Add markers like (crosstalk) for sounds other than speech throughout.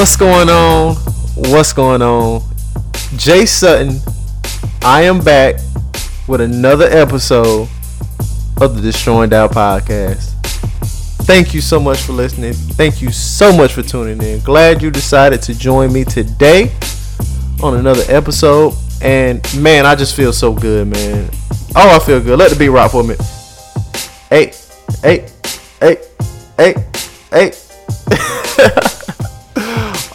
What's going on? What's going on? Jay Sutton, I am back with another episode of the Destroying Doubt podcast. Thank you so much for listening. Thank you so much for tuning in. Glad you decided to join me today on another episode. And man, I just feel so good, man. Oh, I feel good. Let the beat rock for me. Hey, hey, hey, hey, hey. (laughs)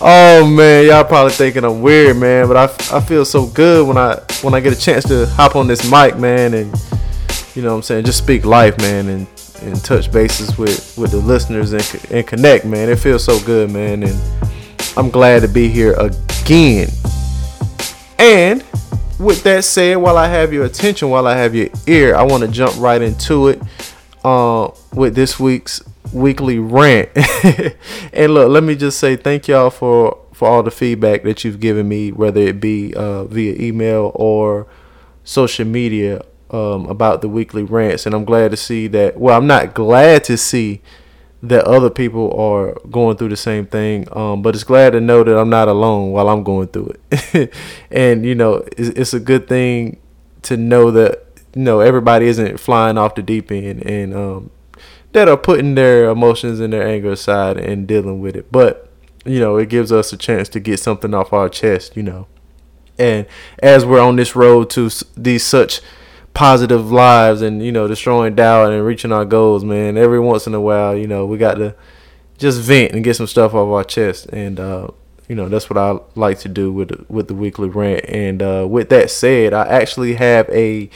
oh man, y'all probably thinking I'm weird, man, but I, I feel so good when I when I get a chance to hop on this mic, man, and you know what I'm saying, just speak life, man, and and touch bases with with the listeners and and connect, man. It feels so good, man, and I'm glad to be here again. And with that said, while I have your attention, while I have your ear, I want to jump right into it uh, with this week's weekly rant. (laughs) and look, let me just say thank y'all for for all the feedback that you've given me, whether it be uh, via email or social media um, about the weekly rants. And I'm glad to see that. Well, I'm not glad to see that other people are going through the same thing. Um, but it's glad to know that I'm not alone while I'm going through it. (laughs) and you know, it's, it's, a good thing to know that you know everybody isn't flying off the deep end and um, that are putting their emotions and their anger aside and dealing with it. But you know, it gives us a chance to get something off our chest. You know, and as we're on this road to these such positive lives and you know destroying doubt and reaching our goals man every once in a while you know we got to just vent and get some stuff off our chest and uh, you know that's what i like to do with with the weekly rant and uh, with that said i actually have a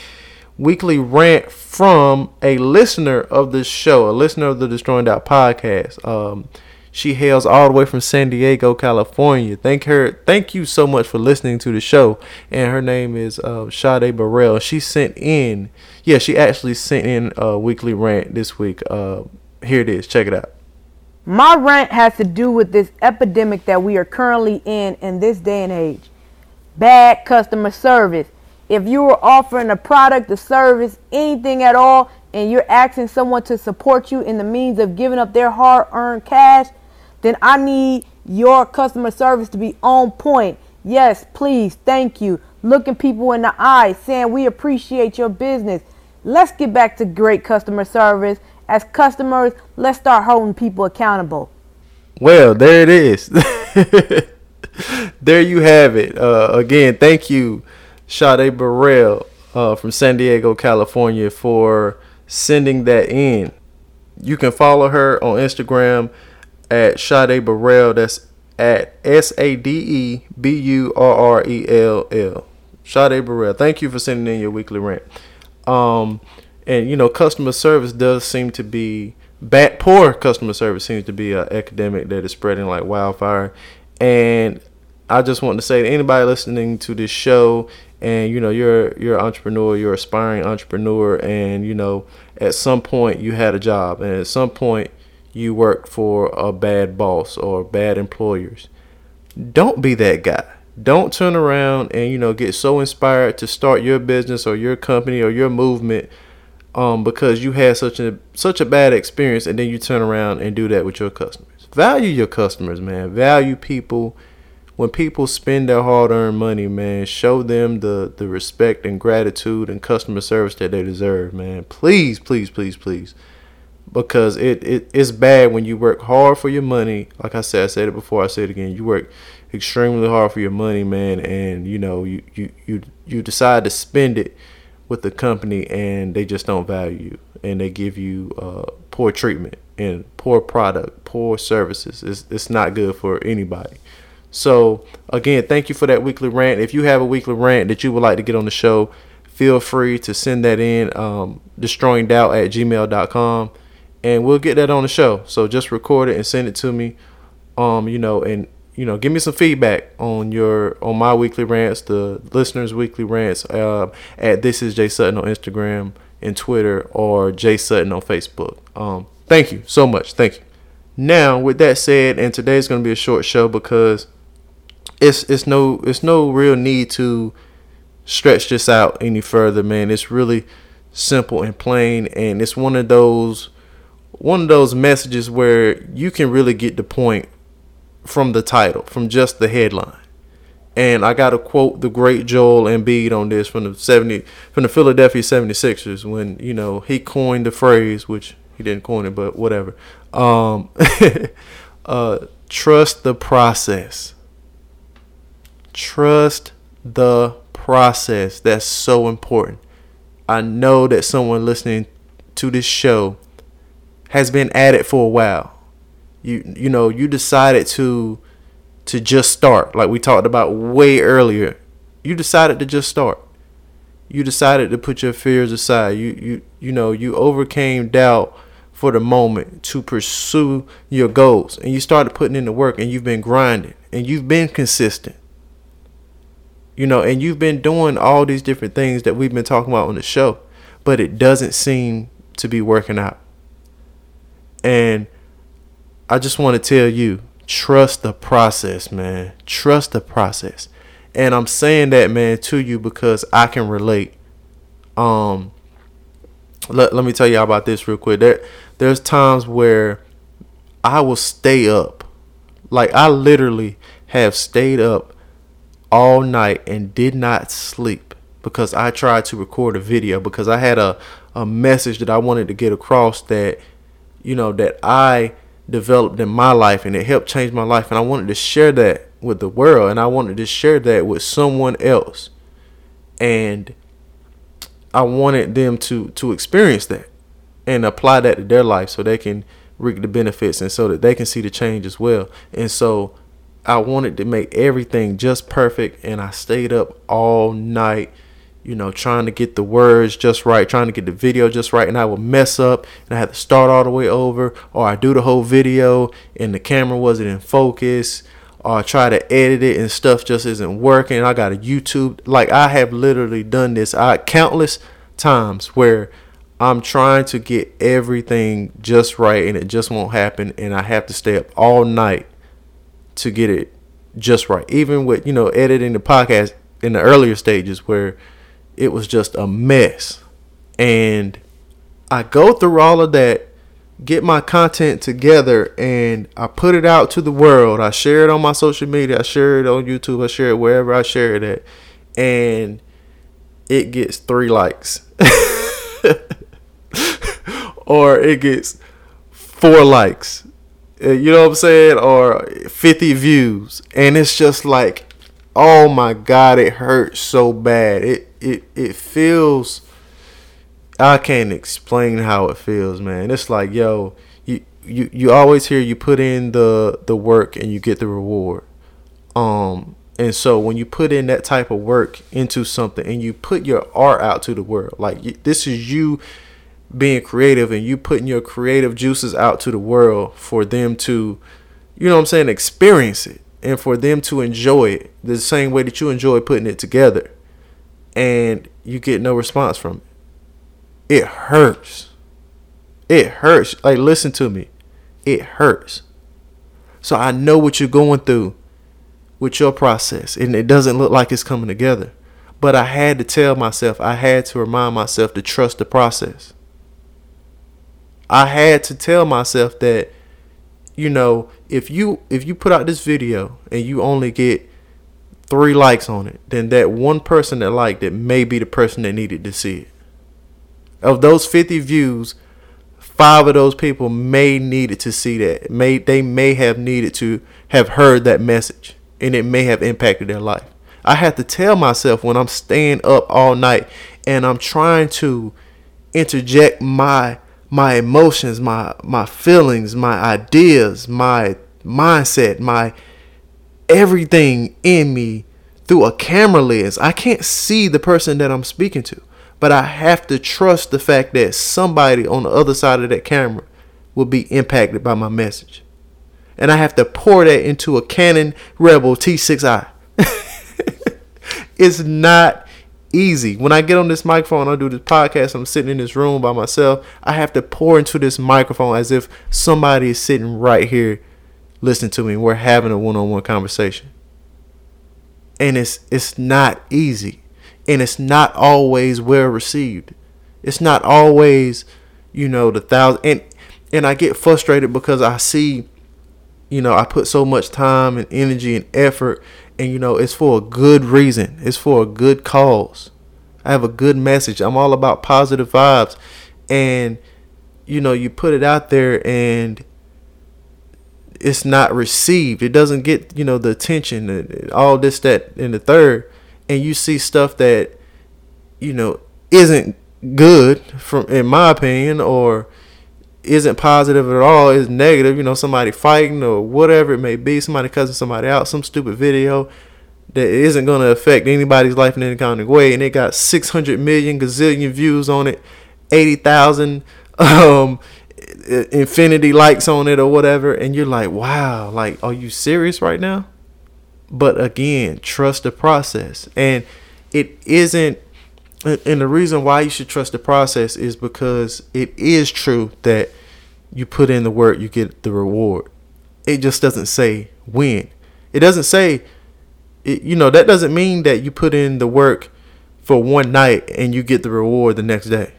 weekly rant from a listener of this show a listener of the destroying doubt podcast um, she hails all the way from San Diego, California. Thank her. Thank you so much for listening to the show. And her name is uh, Sade Burrell. She sent in. Yeah, she actually sent in a weekly rant this week. Uh, here it is. Check it out. My rant has to do with this epidemic that we are currently in in this day and age. Bad customer service. If you are offering a product, a service, anything at all, and you're asking someone to support you in the means of giving up their hard earned cash, then I need your customer service to be on point. Yes, please, thank you. Looking people in the eye, saying we appreciate your business. Let's get back to great customer service. As customers, let's start holding people accountable. Well, there it is. (laughs) there you have it. Uh, again, thank you, Sade Burrell uh, from San Diego, California, for sending that in. You can follow her on Instagram at Sade Burrell. That's at S A D E B U R R E L L. Sade Burrell. Thank you for sending in your weekly rant. Um, and you know, customer service does seem to be bad. Poor customer service seems to be an epidemic that is spreading like wildfire. And I just want to say to anybody listening to this show, and you know, you're you're an entrepreneur, you're aspiring entrepreneur, and you know, at some point you had a job, and at some point you worked for a bad boss or bad employers. Don't be that guy. Don't turn around and you know get so inspired to start your business or your company or your movement um, because you had such a such a bad experience and then you turn around and do that with your customers. Value your customers, man. Value people. When people spend their hard-earned money, man, show them the the respect and gratitude and customer service that they deserve, man. Please, please, please, please because it, it it's bad when you work hard for your money. Like I said, I said it before, I say it again. You work extremely hard for your money, man, and you know you you you, you decide to spend it with the company, and they just don't value you, and they give you uh, poor treatment and poor product, poor services. It's it's not good for anybody. So again, thank you for that weekly rant. If you have a weekly rant that you would like to get on the show, feel free to send that in um, destroyingdoubt at gmail.com and we'll get that on the show. So just record it and send it to me. Um, you know, and you know, give me some feedback on your on my weekly rants, the listeners' weekly rants. Uh, at this is Jay Sutton on Instagram and Twitter, or Jay Sutton on Facebook. Um, thank you so much. Thank you. Now, with that said, and today's gonna be a short show because it's it's no it's no real need to stretch this out any further, man. It's really simple and plain, and it's one of those one of those messages where you can really get the point from the title, from just the headline. And I got to quote the great Joel Embiid on this from the 70 from the Philadelphia 76ers when, you know, he coined the phrase which he didn't coin it, but whatever. Um, (laughs) uh, trust the process. Trust the process. That's so important. I know that someone listening to this show has been at it for a while. You you know, you decided to to just start like we talked about way earlier. You decided to just start. You decided to put your fears aside. You you you know, you overcame doubt for the moment to pursue your goals and you started putting in the work and you've been grinding and you've been consistent. You know, and you've been doing all these different things that we've been talking about on the show, but it doesn't seem to be working out. And I just want to tell you, trust the process, man. Trust the process. And I'm saying that, man, to you because I can relate. Um let, let me tell y'all about this real quick. There there's times where I will stay up. Like I literally have stayed up all night and did not sleep because I tried to record a video because I had a, a message that I wanted to get across that you know that I developed in my life and it helped change my life and I wanted to share that with the world and I wanted to share that with someone else and I wanted them to to experience that and apply that to their life so they can reap the benefits and so that they can see the change as well. And so I wanted to make everything just perfect and I stayed up all night, you know, trying to get the words just right, trying to get the video just right and I would mess up and I had to start all the way over or I do the whole video and the camera wasn't in focus or I try to edit it and stuff just isn't working. I got a YouTube. Like I have literally done this I countless times where I'm trying to get everything just right and it just won't happen and I have to stay up all night to get it just right. Even with, you know, editing the podcast in the earlier stages where it was just a mess. And I go through all of that get my content together and I put it out to the world. I share it on my social media. I share it on YouTube. I share it wherever I share it at. And it gets three likes. (laughs) or it gets four likes. Uh, you know what I'm saying? Or 50 views. And it's just like, oh my God, it hurts so bad. It it it feels I can't explain how it feels, man. It's like, yo, you you you always hear you put in the the work and you get the reward. Um and so when you put in that type of work into something and you put your art out to the world, like this is you being creative and you putting your creative juices out to the world for them to, you know what I'm saying, experience it and for them to enjoy it the same way that you enjoy putting it together. And you get no response from it it hurts. It hurts. Like, listen to me. It hurts. So I know what you're going through with your process, and it doesn't look like it's coming together. But I had to tell myself, I had to remind myself to trust the process. I had to tell myself that, you know, if you if you put out this video and you only get three likes on it, then that one person that liked it may be the person that needed to see it. Of those 50 views, five of those people may needed to see that. May they may have needed to have heard that message and it may have impacted their life. I have to tell myself when I'm staying up all night and I'm trying to interject my my emotions, my my feelings, my ideas, my mindset, my everything in me through a camera lens. I can't see the person that I'm speaking to. But I have to trust the fact that somebody on the other side of that camera will be impacted by my message. And I have to pour that into a Canon Rebel T6i. (laughs) it's not easy. When I get on this microphone, I do this podcast, I'm sitting in this room by myself. I have to pour into this microphone as if somebody is sitting right here listening to me. We're having a one-on-one conversation. And it's it's not easy and it's not always well received. It's not always, you know, the thousand and and I get frustrated because I see you know, I put so much time and energy and effort, and you know, it's for a good reason. It's for a good cause. I have a good message. I'm all about positive vibes, and you know, you put it out there and it's not received. It doesn't get you know the attention, all this, that, and the third, and you see stuff that you know isn't good from in my opinion or isn't positive at all is negative you know somebody fighting or whatever it may be somebody cussing somebody out some stupid video that isn't going to affect anybody's life in any kind of way and it got 600 million gazillion views on it 80,000 (laughs) um infinity likes on it or whatever and you're like wow like are you serious right now? But again trust the process and it isn't and the reason why you should trust the process is because it is true that you put in the work you get the reward. It just doesn't say when. It doesn't say it, you know that doesn't mean that you put in the work for one night and you get the reward the next day.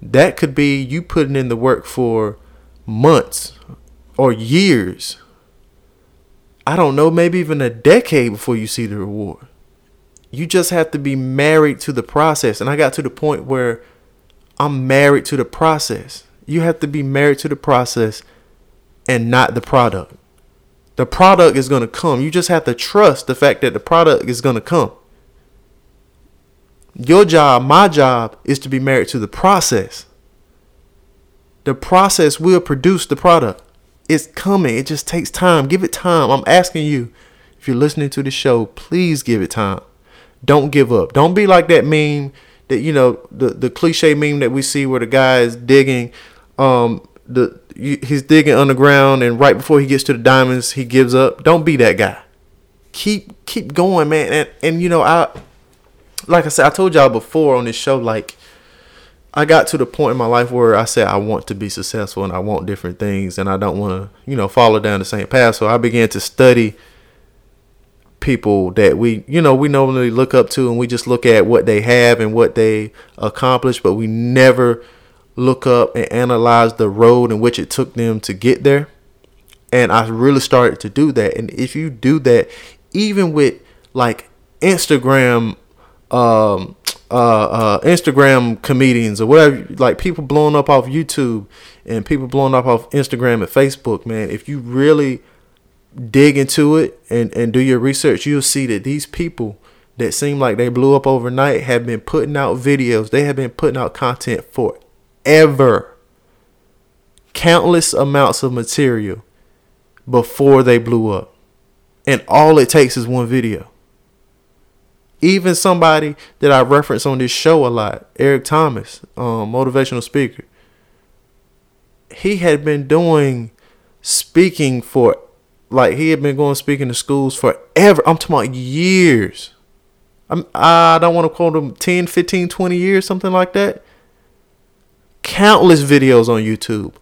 That could be you putting in the work for months or years. I don't know maybe even a decade before you see the reward you just have to be married to the process. And I got to the point where I'm married to the process. You have to be married to the process and not the product. The product is going to come. You just have to trust the fact that the product is going to come. Your job, my job, is to be married to the process. The process will produce the product. It's coming. It just takes time. Give it time. I'm asking you, if you're listening to the show, please give it time. Don't give up. Don't be like that meme that you know the the cliche meme that we see where the guy is digging um the he's digging underground and right before he gets to the diamonds he gives up. Don't be that guy. Keep keep going, man. And and you know I like I said I told y'all before on this show like I got to the point in my life where I said I want to be successful and I want different things and I don't want to, you know, follow down the same path. So I began to study people that we you know we normally look up to and we just look at what they have and what they accomplished but we never look up and analyze the road in which it took them to get there and I really started to do that and if you do that even with like Instagram um uh, uh, Instagram comedians or whatever, like people blowing up off YouTube and people blowing up off Instagram and Facebook, man. If you really dig into it and, and do your research, you'll see that these people that seem like they blew up overnight have been putting out videos. They have been putting out content forever. Countless amounts of material before they blew up. And all it takes is one video. Even somebody that I reference on this show a lot, Eric Thomas, um, motivational speaker, he had been doing speaking for like he had been going speaking to schools forever. I'm talking about years. I'm, I don't want to quote him 10, 15, 20 years, something like that. Countless videos on YouTube.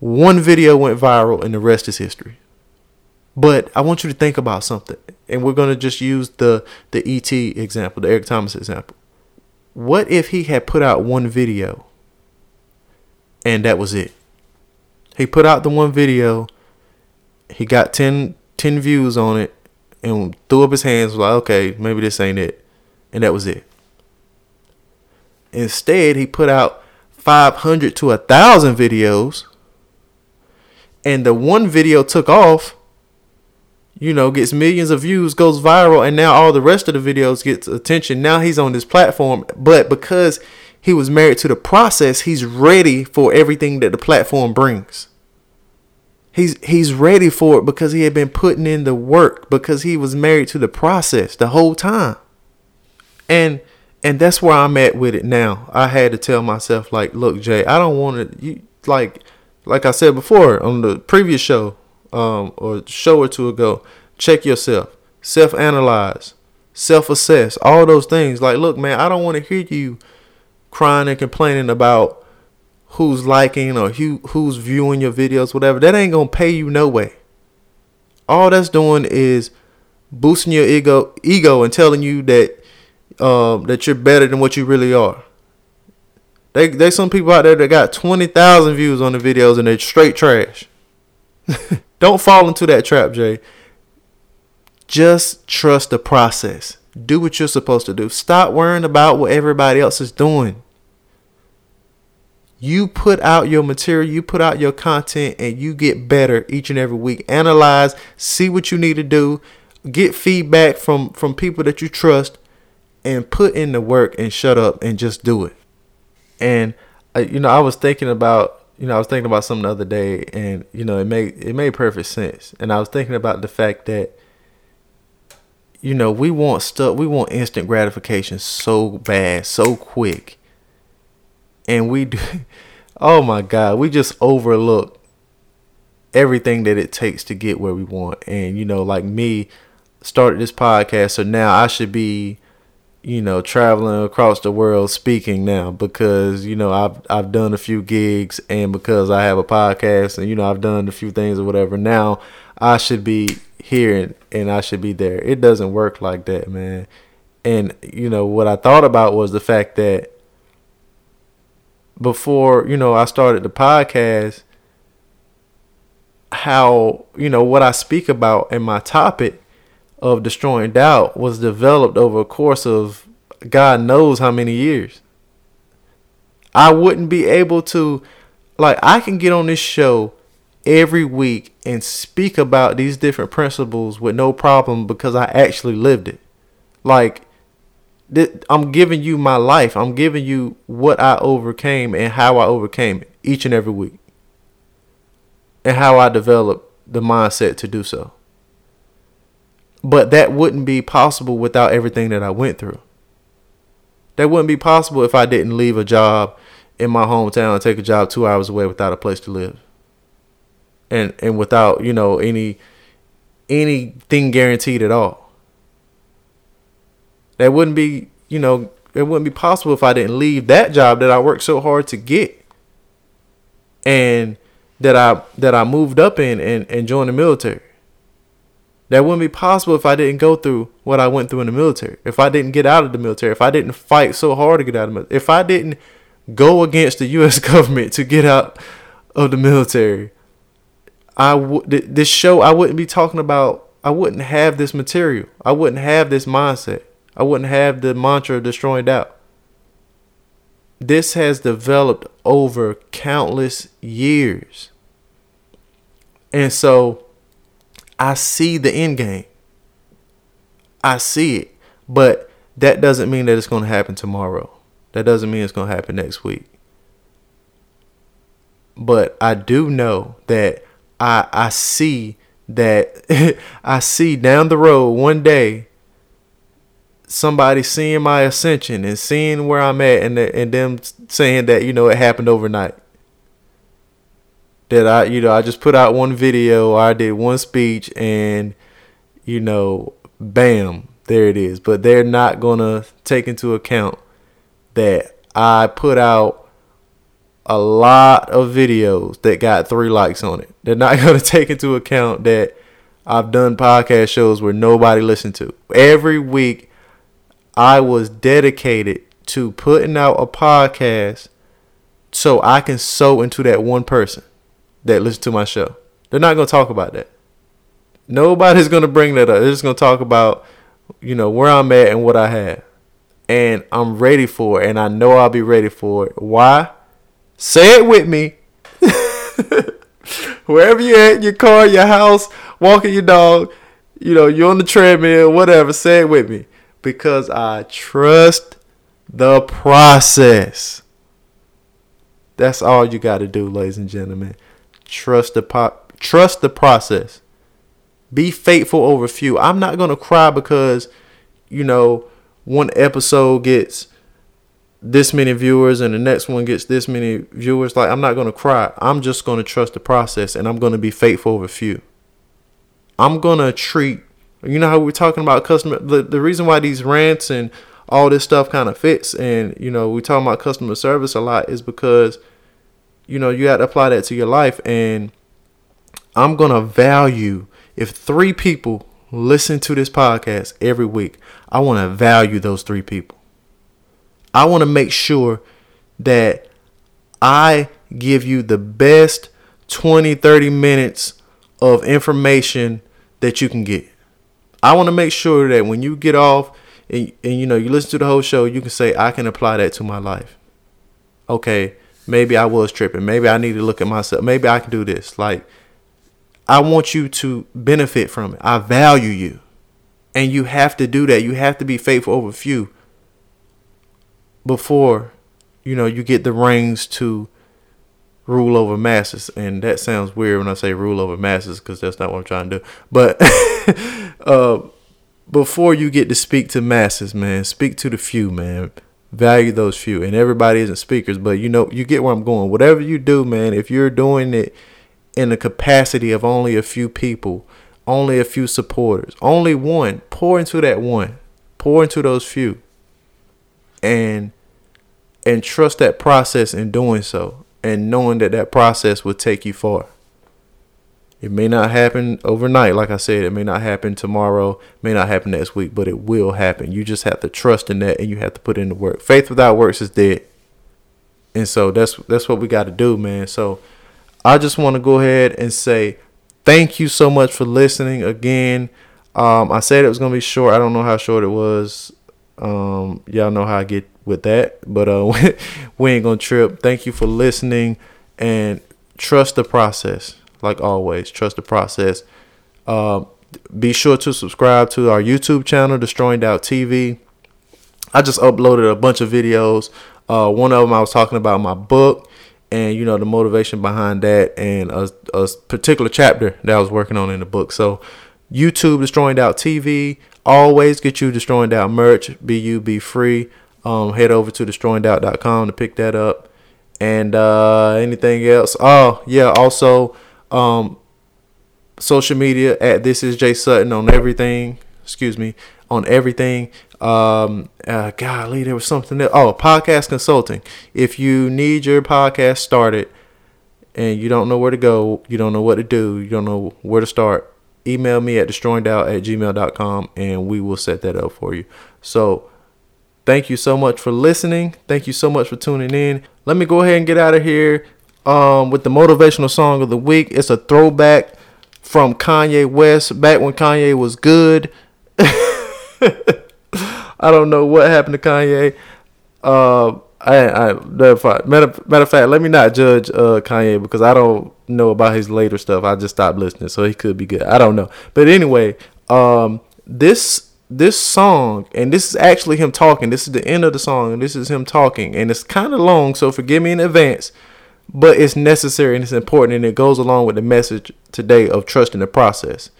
One video went viral and the rest is history. But I want you to think about something. And we're going to just use the, the ET example, the Eric Thomas example. What if he had put out one video and that was it? He put out the one video he got 10, 10 views on it and threw up his hands was like okay maybe this ain't it. And that was it. Instead he put out 500 to a thousand videos. And the one video took off you know gets millions of views goes viral and now all the rest of the videos gets attention. Now he's on this platform but because he was married to the process he's ready for everything that the platform brings He's he's ready for it because he had been putting in the work because he was married to the process the whole time. And and that's where I'm at with it now. I had to tell myself like, look, Jay, I don't want to you like like I said before on the previous show um or show or two ago, check yourself, self-analyze, self-assess, all those things. Like, look, man, I don't want to hear you crying and complaining about who's liking or who who's viewing your videos, whatever, that ain't gonna pay you no way. All that's doing is boosting your ego ego and telling you that um, that you're better than what you really are. They there's some people out there that got twenty thousand views on the videos and they're straight trash. (laughs) Don't fall into that trap, Jay. Just trust the process. Do what you're supposed to do. Stop worrying about what everybody else is doing. You put out your material, you put out your content, and you get better each and every week. Analyze, see what you need to do, get feedback from from people that you trust, and put in the work and shut up and just do it. And uh, you know, I was thinking about you know, I was thinking about something the other day, and you know, it made it made perfect sense. And I was thinking about the fact that you know, we want stuff, we want instant gratification so bad, so quick. And we do, (laughs) oh my God, we just overlook everything that it takes to get where we want. And, you know, like me, started this podcast, so now I should be, you know, traveling across the world speaking now because, you know, I've I've done a few gigs and because I have a podcast and, you know, I've done a few things or whatever. Now I should be here and, and I should be there. It doesn't work like that, man. And you know what I thought about was the fact that before, you know, I started the podcast how, you know, what I speak about in my topic of destroying doubt was developed over a course of God knows how many years. I wouldn't be able to like I can get on this show every week and speak about these different principles with no problem because I actually lived it. Like, I'm giving you my life. I'm giving you what I overcame and how I overcame it each and every week. And how I developed the mindset to do so. But that wouldn't be possible without everything that I went through. That wouldn't be possible if I didn't leave a job in my hometown and take a job two hours away without a place to live and and without you know any anything guaranteed at all. That wouldn't be you know it wouldn't be possible if I didn't leave that job that I worked so hard to get, and that I that I moved up in and, and joined the military. That wouldn't be possible if I didn't go through what I went through in the military. If I didn't get out of the military, if I didn't fight so hard to get out of the military, if I didn't go against the U.S. (laughs) government to get out of the military, I would this show I wouldn't be talking about I wouldn't have this material. I wouldn't have this mindset. I wouldn't have the mantra of destroying doubt. This has developed over countless years. And so I see the end game. I see it. But that doesn't mean that it's going to happen tomorrow. That doesn't mean it's going to happen next week. But I do know that I I see that (laughs) I see down the road one day somebody seeing my ascension and seeing where I'm at and and them saying that you know it happened overnight. That I you know I just put out one video, I did one speech and you know bam there it is. But they're not going to take into account that I put out a lot of videos that got three likes on it. They're not (laughs) going to take into account that I've done podcast shows where nobody listened to. Every week, I was dedicated to putting out a podcast so I can sow into that one person that listens to my show. They're not going to talk about that. Nobody's going to bring that up. They're just going to talk about, you know, where I'm at and what I have. And I'm ready for it. And I know I'll be ready for it. Why? Say it with me. (laughs) Wherever you're at, your car, your house, walking your dog, you know, you're on the treadmill, whatever, say it with me. Because I trust the process. That's all you got to do, ladies and gentlemen. Trust the pop, trust the process. Be faithful over few. I'm not gonna cry because, you know, one episode gets this many viewers and the next one gets this many viewers, like I'm not gonna cry. I'm just gonna trust the process and I'm gonna be faithful over few. I'm gonna treat you know how we're talking about customer the, the reason why these rants and all this stuff kind of fits and you know we talking about customer service a lot is because you know you got to apply that to your life and I'm gonna value if three people listen to this podcast every week, I want to value those three people. I want to make sure that I give you the best 20, 30 minutes of information that you can get. I want to make sure that when you get off and, and you know you listen to the whole show, you can say I can apply that to my life. Okay, maybe I was tripping. Maybe I need to look at myself. Maybe I can do this. Like I want you to benefit from it. I value you. And you have to do that. You have to be faithful over few before you know you get the reins to rule over masses and that sounds weird when i say rule over masses because that's not what i'm trying to do. But (laughs) uh, before you get to speak to masses man speak to the few man. Value those few and everybody isn't speakers but you know you get where i'm going. Whatever you do man if you're doing it in the capacity of only a few people only a few supporters only one pour into that one pour into those few and and trust that process in doing so and knowing that that process will take you far. It may not happen overnight, like I said, it may not happen tomorrow, may not happen next week, but it will happen. You just have to trust in that and you have to put in the work. Faith without works is dead. And so that's that's what we got to do, man. So I just want to go ahead and say thank you so much for listening again. Um, I said it was gonna be short. I don't know how short it was. Um, y'all know how I get with that. But uh, (laughs) we ain't gonna trip. Thank you for listening and trust the process. Like always, trust the process. Uh, be sure to subscribe to our YouTube channel, Destroying Doubt TV. I just uploaded a bunch of videos. Uh, one of them I was talking about my book and you know the motivation behind that and a, a particular chapter that I was working on in the book. So YouTube Destroying Doubt TV always get you Destroying Doubt merch. Be you, be free um, head over to destroyingdoubt.com to pick that up. And uh, anything else? Oh, yeah. Also, um, social media at this is Jay Sutton on everything. Excuse me, on everything. Um, uh, golly, there was something else. Oh, podcast consulting. If you need your podcast started and you don't know where to go, you don't know what to do, you don't know where to start, email me at destroyingdoubt at gmail.com and we will set that up for you. So, Thank you so much for listening. Thank you so much for tuning in. Let me go ahead and get out of here um, with the motivational song of the week. It's a throwback from Kanye West back when Kanye was good. (laughs) I don't know what happened to Kanye. Uh, I, I matter, matter of fact, let me not judge uh, Kanye because I don't know about his later stuff. I just stopped listening, so he could be good. I don't know. But anyway, um, this this song, and this is actually him talking. This is the end of the song, and this is him talking, and it's kind of long, so forgive me in advance. But it's necessary and it's important, and it goes along with the message today of trusting the process.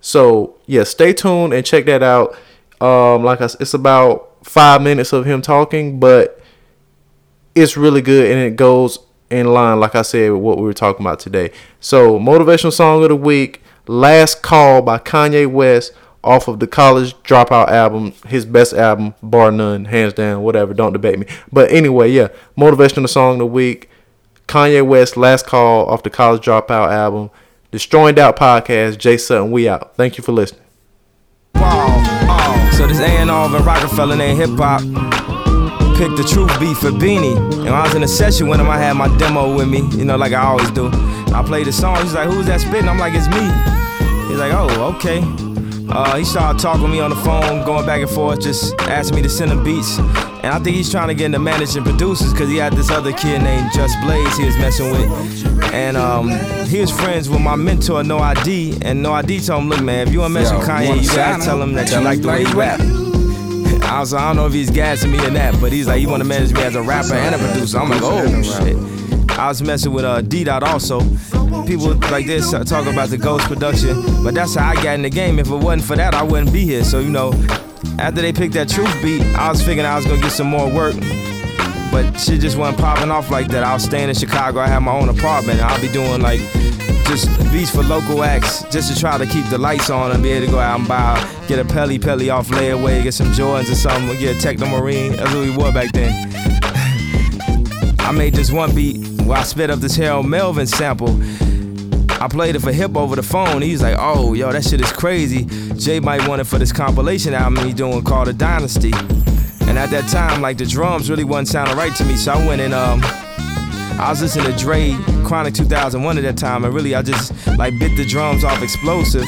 So yeah, stay tuned and check that out. Um, like I, said, it's about five minutes of him talking, but it's really good, and it goes in line, like I said, with what we were talking about today. So motivational song of the week, "Last Call" by Kanye West off of the college dropout album, his best album, bar none, hands down, whatever, don't debate me. But anyway, yeah, motivational song of the week, Kanye West, last call off the college dropout album, Destroying Doubt podcast, Jay Sutton, we out. Thank you for listening. So this A&R of Roc-A-Fella named Hip Hop picked the truth beat for Beanie. And I was in a session with him, I had my demo with me, you know, like I always do. I played the song. He's like, "Who's that spitting?" I'm like, "It's me." He's like, "Oh, okay." Uh, he started talking to me on the phone, going back and forth, just asking me to send him beats. And I think he's trying to get into managing producers because he had this other kid named Just Blaze he was messing with. And um, he was friends with my mentor, No ID. And No ID told him, look, man, if you want to mess with Kanye, you gotta tell him that you like the way he rap. (laughs) I was like, I don't know if he's gassing me or that, but he's like, he want to manage me as a rapper and a producer. I'm like, oh, shit. I was messing with uh, D Dot also. People like this talk about the Ghost production, but that's how I got in the game. If it wasn't for that, I wouldn't be here. So you know, after they picked that Truth beat, I was figuring I was gonna get some more work. But shit just wasn't popping off like that. I was staying in Chicago. I had my own apartment. I'll be doing like just beats for local acts just to try to keep the lights on and be able to go out and buy, get a Pelly Pelly off layaway, get some Jordans or something, get a Techno Marine. That's what we wore back then. (laughs) I made this one beat where I spit up this Harold Melvin sample. I played it for Hip over the phone. He's like, oh, yo, that shit is crazy. Jay might want it for this compilation album he's doing called The Dynasty. And at that time, like the drums really wasn't sounding right to me. So I went and um I was listening to Dre Chronic 2001 at that time, and really I just like bit the drums off Xxplosive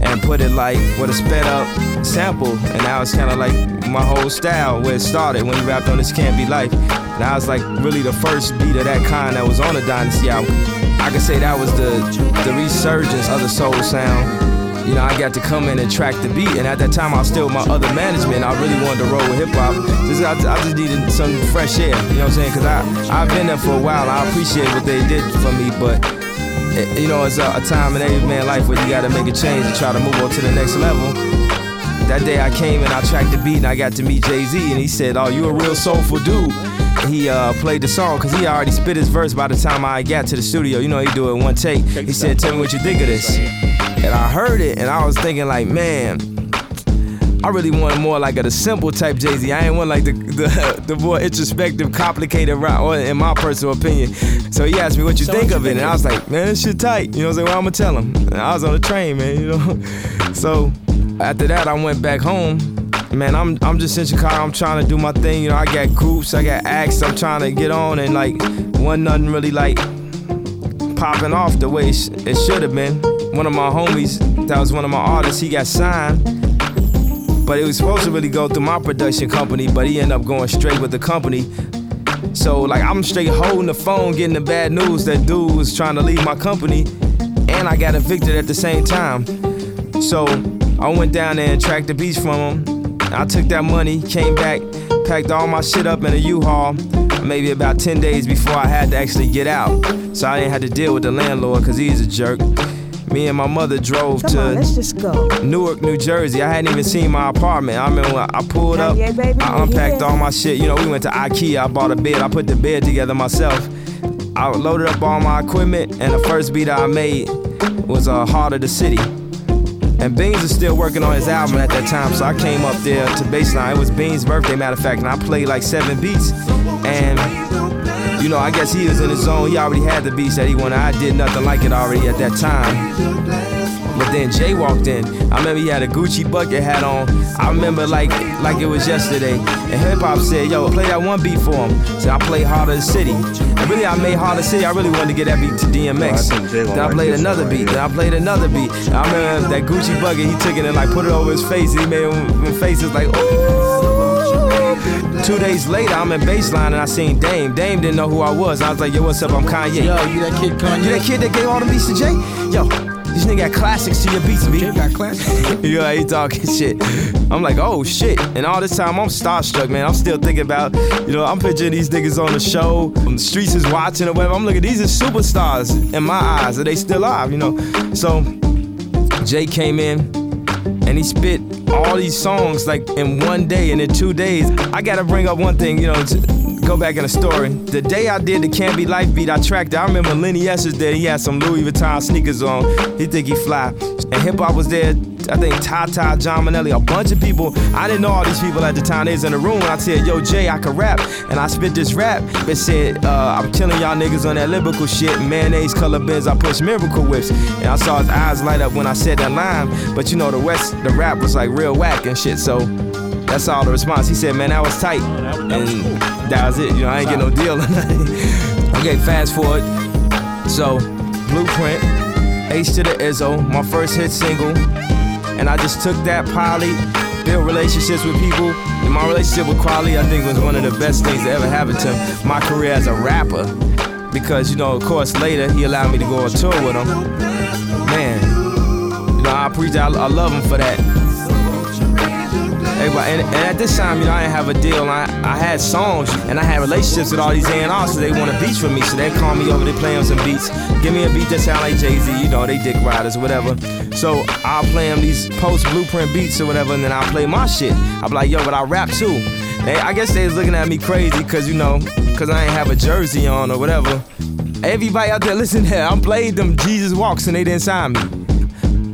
and put it like with a sped up sample, and now it's kind of like my whole style where it started when he rapped on This Can't Be Life. And I was like really the first beat of that kind that was on the Dynasty album. I could say that was the the resurgence of the soul sound you know, I got to come in and track the beat. And at that time, I was still with my other management. I really wanted to roll with hip hop. I, I, just needed some fresh air. You know what I'm saying? Because I've been there for a while. I appreciate what they did for me, but. Eh, you know, it's a, a time in every man's life where you gotta make a change and try to move on to the next level. That day I came and I tracked the beat and I got to meet Jay Z and he said, "Oh, you a real soulful dude." He uh, played the song because he already spit his verse by the time I got to the studio. You know, he do it one take. He said, "Tell me what you think of this." And I heard it and I was thinking like, man, I really wanted more like a the simple type Jay Z. I ain't want like the, the (laughs) the more introspective, complicated route, in my personal opinion. So he asked me what you so think what of you it, and I was like, man, this shit tight. You know what I'm saying? Well, I'm gonna tell him. And I was on the train, man. You know. (laughs) So after that, I went back home. Man, I'm I'm just in Chicago. I'm trying to do my thing. You know, I got groups, I got acts. I'm trying to get on, and like, one nothing really like popping off the way it should have been one of my homies that was one of my artists, he got signed. But it was supposed to really go through my production company, but he ended up going straight with the company. So like I'm straight holding the phone, getting the bad news that dude was trying to leave my company, and I got evicted at the same time. So I went down there and tracked the beats from him. I took that money, came back, packed all my shit up in a U-Haul. Maybe about 10 days before I had to actually get out. So I didn't have to deal with the landlord because he's a jerk. Me and my mother drove Come to on, let's just go. Newark, New Jersey. I hadn't even seen my apartment. I mean, I pulled up, yeah, baby, I unpacked yeah. all my shit. You know, we went to IKEA. I bought a bed. I put the bed together myself. I loaded up all my equipment, and the first beat I made was uh, Heart of the City. And Beans was still working on his album at that time, so I came up there to baseline. It was Beans' birthday, matter of fact, and I played like seven beats. And you know, I guess he was in his zone. He already had the beats that he wanted. I did nothing like it already at that time. But then Jay walked in. I remember he had a Gucci bucket hat on. I remember like like it was yesterday. And hip hop said, "Yo, play that one beat for him." So I played Heart of the City. And really, I made Heart of the City. I really wanted to get that beat to DMX. I then I played another beat. Then I played another beat. And I remember that Gucci bucket. He took it and like put it over his face. and He made his faces like, "Ooh." Two days later, I'm in baseline and I seen Dame. Dame didn't know who I was. I was like, yo, what's up? I'm Kanye. Yo, you that kid Kanye? You that kid that gave all the beats to Jay? Yo, this nigga got classics to your beats, B. Jay got classics? (laughs) yeah, he talking shit. I'm like, oh shit. And all this time, I'm starstruck, man. I'm still thinking about, you know, I'm picturing these niggas on the show. The streets is watching or whatever. I'm looking, these are superstars in my eyes. Are they still alive, you know? So, Jay came in and he spit all these songs like in one day and in two days. I gotta bring up one thing, you know, go back in the story. The day I did the Can't Be Life beat, I tracked it. I remember Lenny S's there. He had some Louis Vuitton sneakers on. He think he fly. And hip hop was there I think Tata, John Meneilly, a bunch of people. I didn't know all these people at the time. They was in the room. And I said, Yo, Jay, I can rap. And I spit this rap. It said, uh, I'm killing y'all niggas on that lyrical shit. Mayonnaise color Benz. I push miracle whips. And I saw his eyes light up when I said that line. But you know, the West, the rap was like real whack and shit. So that's all the response. He said, Man, that was tight. and that was it. You know, I ain't get no deal. (laughs) Okay, fast forward. So, Blueprint, H to the Izzo, my first hit single. And I just took that poly, built relationships with people. And my relationship with Kweli, I think, was one of the best things that ever happened to my career as a rapper. Because, you know, of course, later he allowed me to go on tour with him. Man, you know, I appreciate, I, I love him for that. Everybody, and, and, at this time, you know, I didn't have a deal. I, I had songs and I had relationships with all these A&Rs, so they wanted beats from me. So they call me over, they play them some beats. Give me a beat that sound like Jay Z, you know, they dick riders, whatever. So I'll play them these post blueprint beats or whatever, and then I'll play my shit. I'll be like, yo, but I rap too. They, I guess they was looking at me crazy, cause you know, cause I ain't have a jersey on or whatever. Everybody out there, listen here, I played them Jesus Walks and they didn't sign me.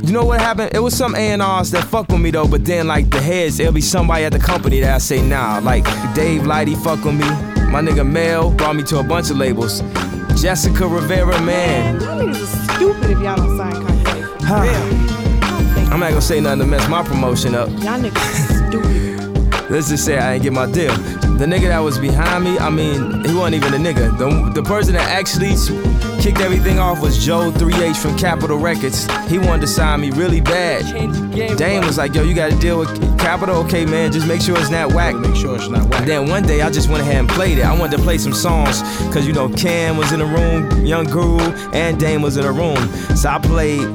You know what happened? It was some A&Rs that fuck with me though, but then like the heads, it'll be somebody at the company that I say nah. Like Dave Lighty fuck with me. My nigga Mel brought me to a bunch of labels. Jessica Rivera, man. Y'all niggas are stupid if y'all don't sign Kanye. Huh. I'm not gonna say nothing to mess my promotion up. Y'all niggas stupid. let's just say I didn't get my deal. The nigga that was behind me, I mean, he wasn't even a nigga. The, the person that actually kicked everything off was Joe 3H from Capitol Records. He wanted to sign me really bad. Dame was like, yo, you gotta deal with Capitol? Okay, man, just make sure it's not whack. Make sure it's not whack. Then one day I just went ahead and played it. I wanted to play some songs, cause you know, Cam was in the room, Young Guru, and Dame was in the room. So I played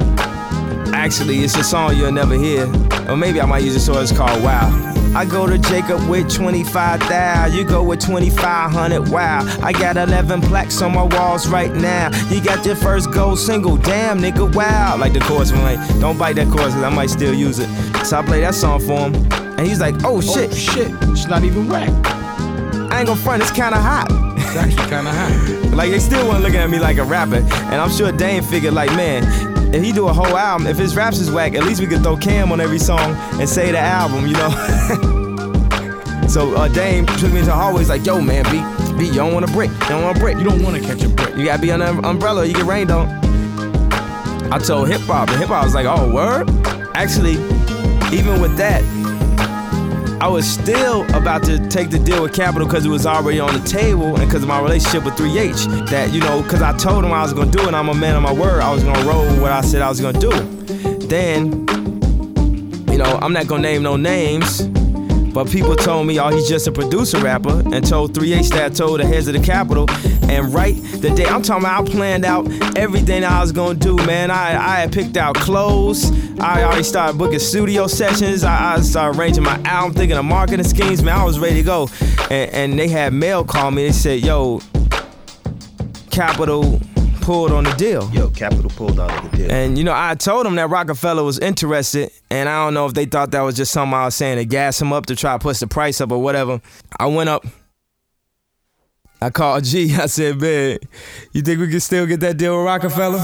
Actually, it's a song you'll never hear. Or maybe I might use a song it's called Wow. I go to Jacob with 25,000. You go with 2,500. Wow. I got 11 plaques on my walls right now. You got your first gold single. Damn, nigga, wow. Like the chorus like, don't bite that chorus because I might still use it. So I play that song for him. And he's like, oh shit. Oh, shit. It's not even whack. I ain't gonna front, it's kinda hot. It's actually kinda hot. (laughs) like they still weren't looking at me like a rapper. And I'm sure Dame figured like, man, if he do a whole album, if his raps is whack, at least we could throw Cam on every song and say the album, you know. (laughs) so uh, Dame took me into the hallway. He's like, "Yo, man, B, B, you don't want a brick. You don't want a brick. You don't want to catch a brick. You gotta be under an umbrella. You get rained on." I told hip hop, and hip hop was like, "Oh, word." Actually, even with that, I was still about to take the deal with Capitol because it was already on the table and because of my relationship with 3H. That, you know, because I told him I was going to do it, I'm a man of my word. I was going to roll what I said I was going to do. Then, you know, I'm not going to name no names. But people told me, oh, he's just a producer rapper, and told 3H that told the heads of the Capitol. And right the day, I'm talking about, I planned out everything I was gonna do, man. I, I had picked out clothes. I already started booking studio sessions. I, I started arranging my album, thinking of marketing schemes, man. I was ready to go. And, and they had mail call me. They said, yo, Capitol pulled on the deal. Yo, Capitol pulled out of the deal. And you know, I told them that Roc-A-Fella was interested, and I don't know if they thought that was just something I was saying to gas him up to try to push the price up or whatever. I went up. I called G. (laughs) I said, "Man, you think we can still get that deal with Roc-A-Fella?"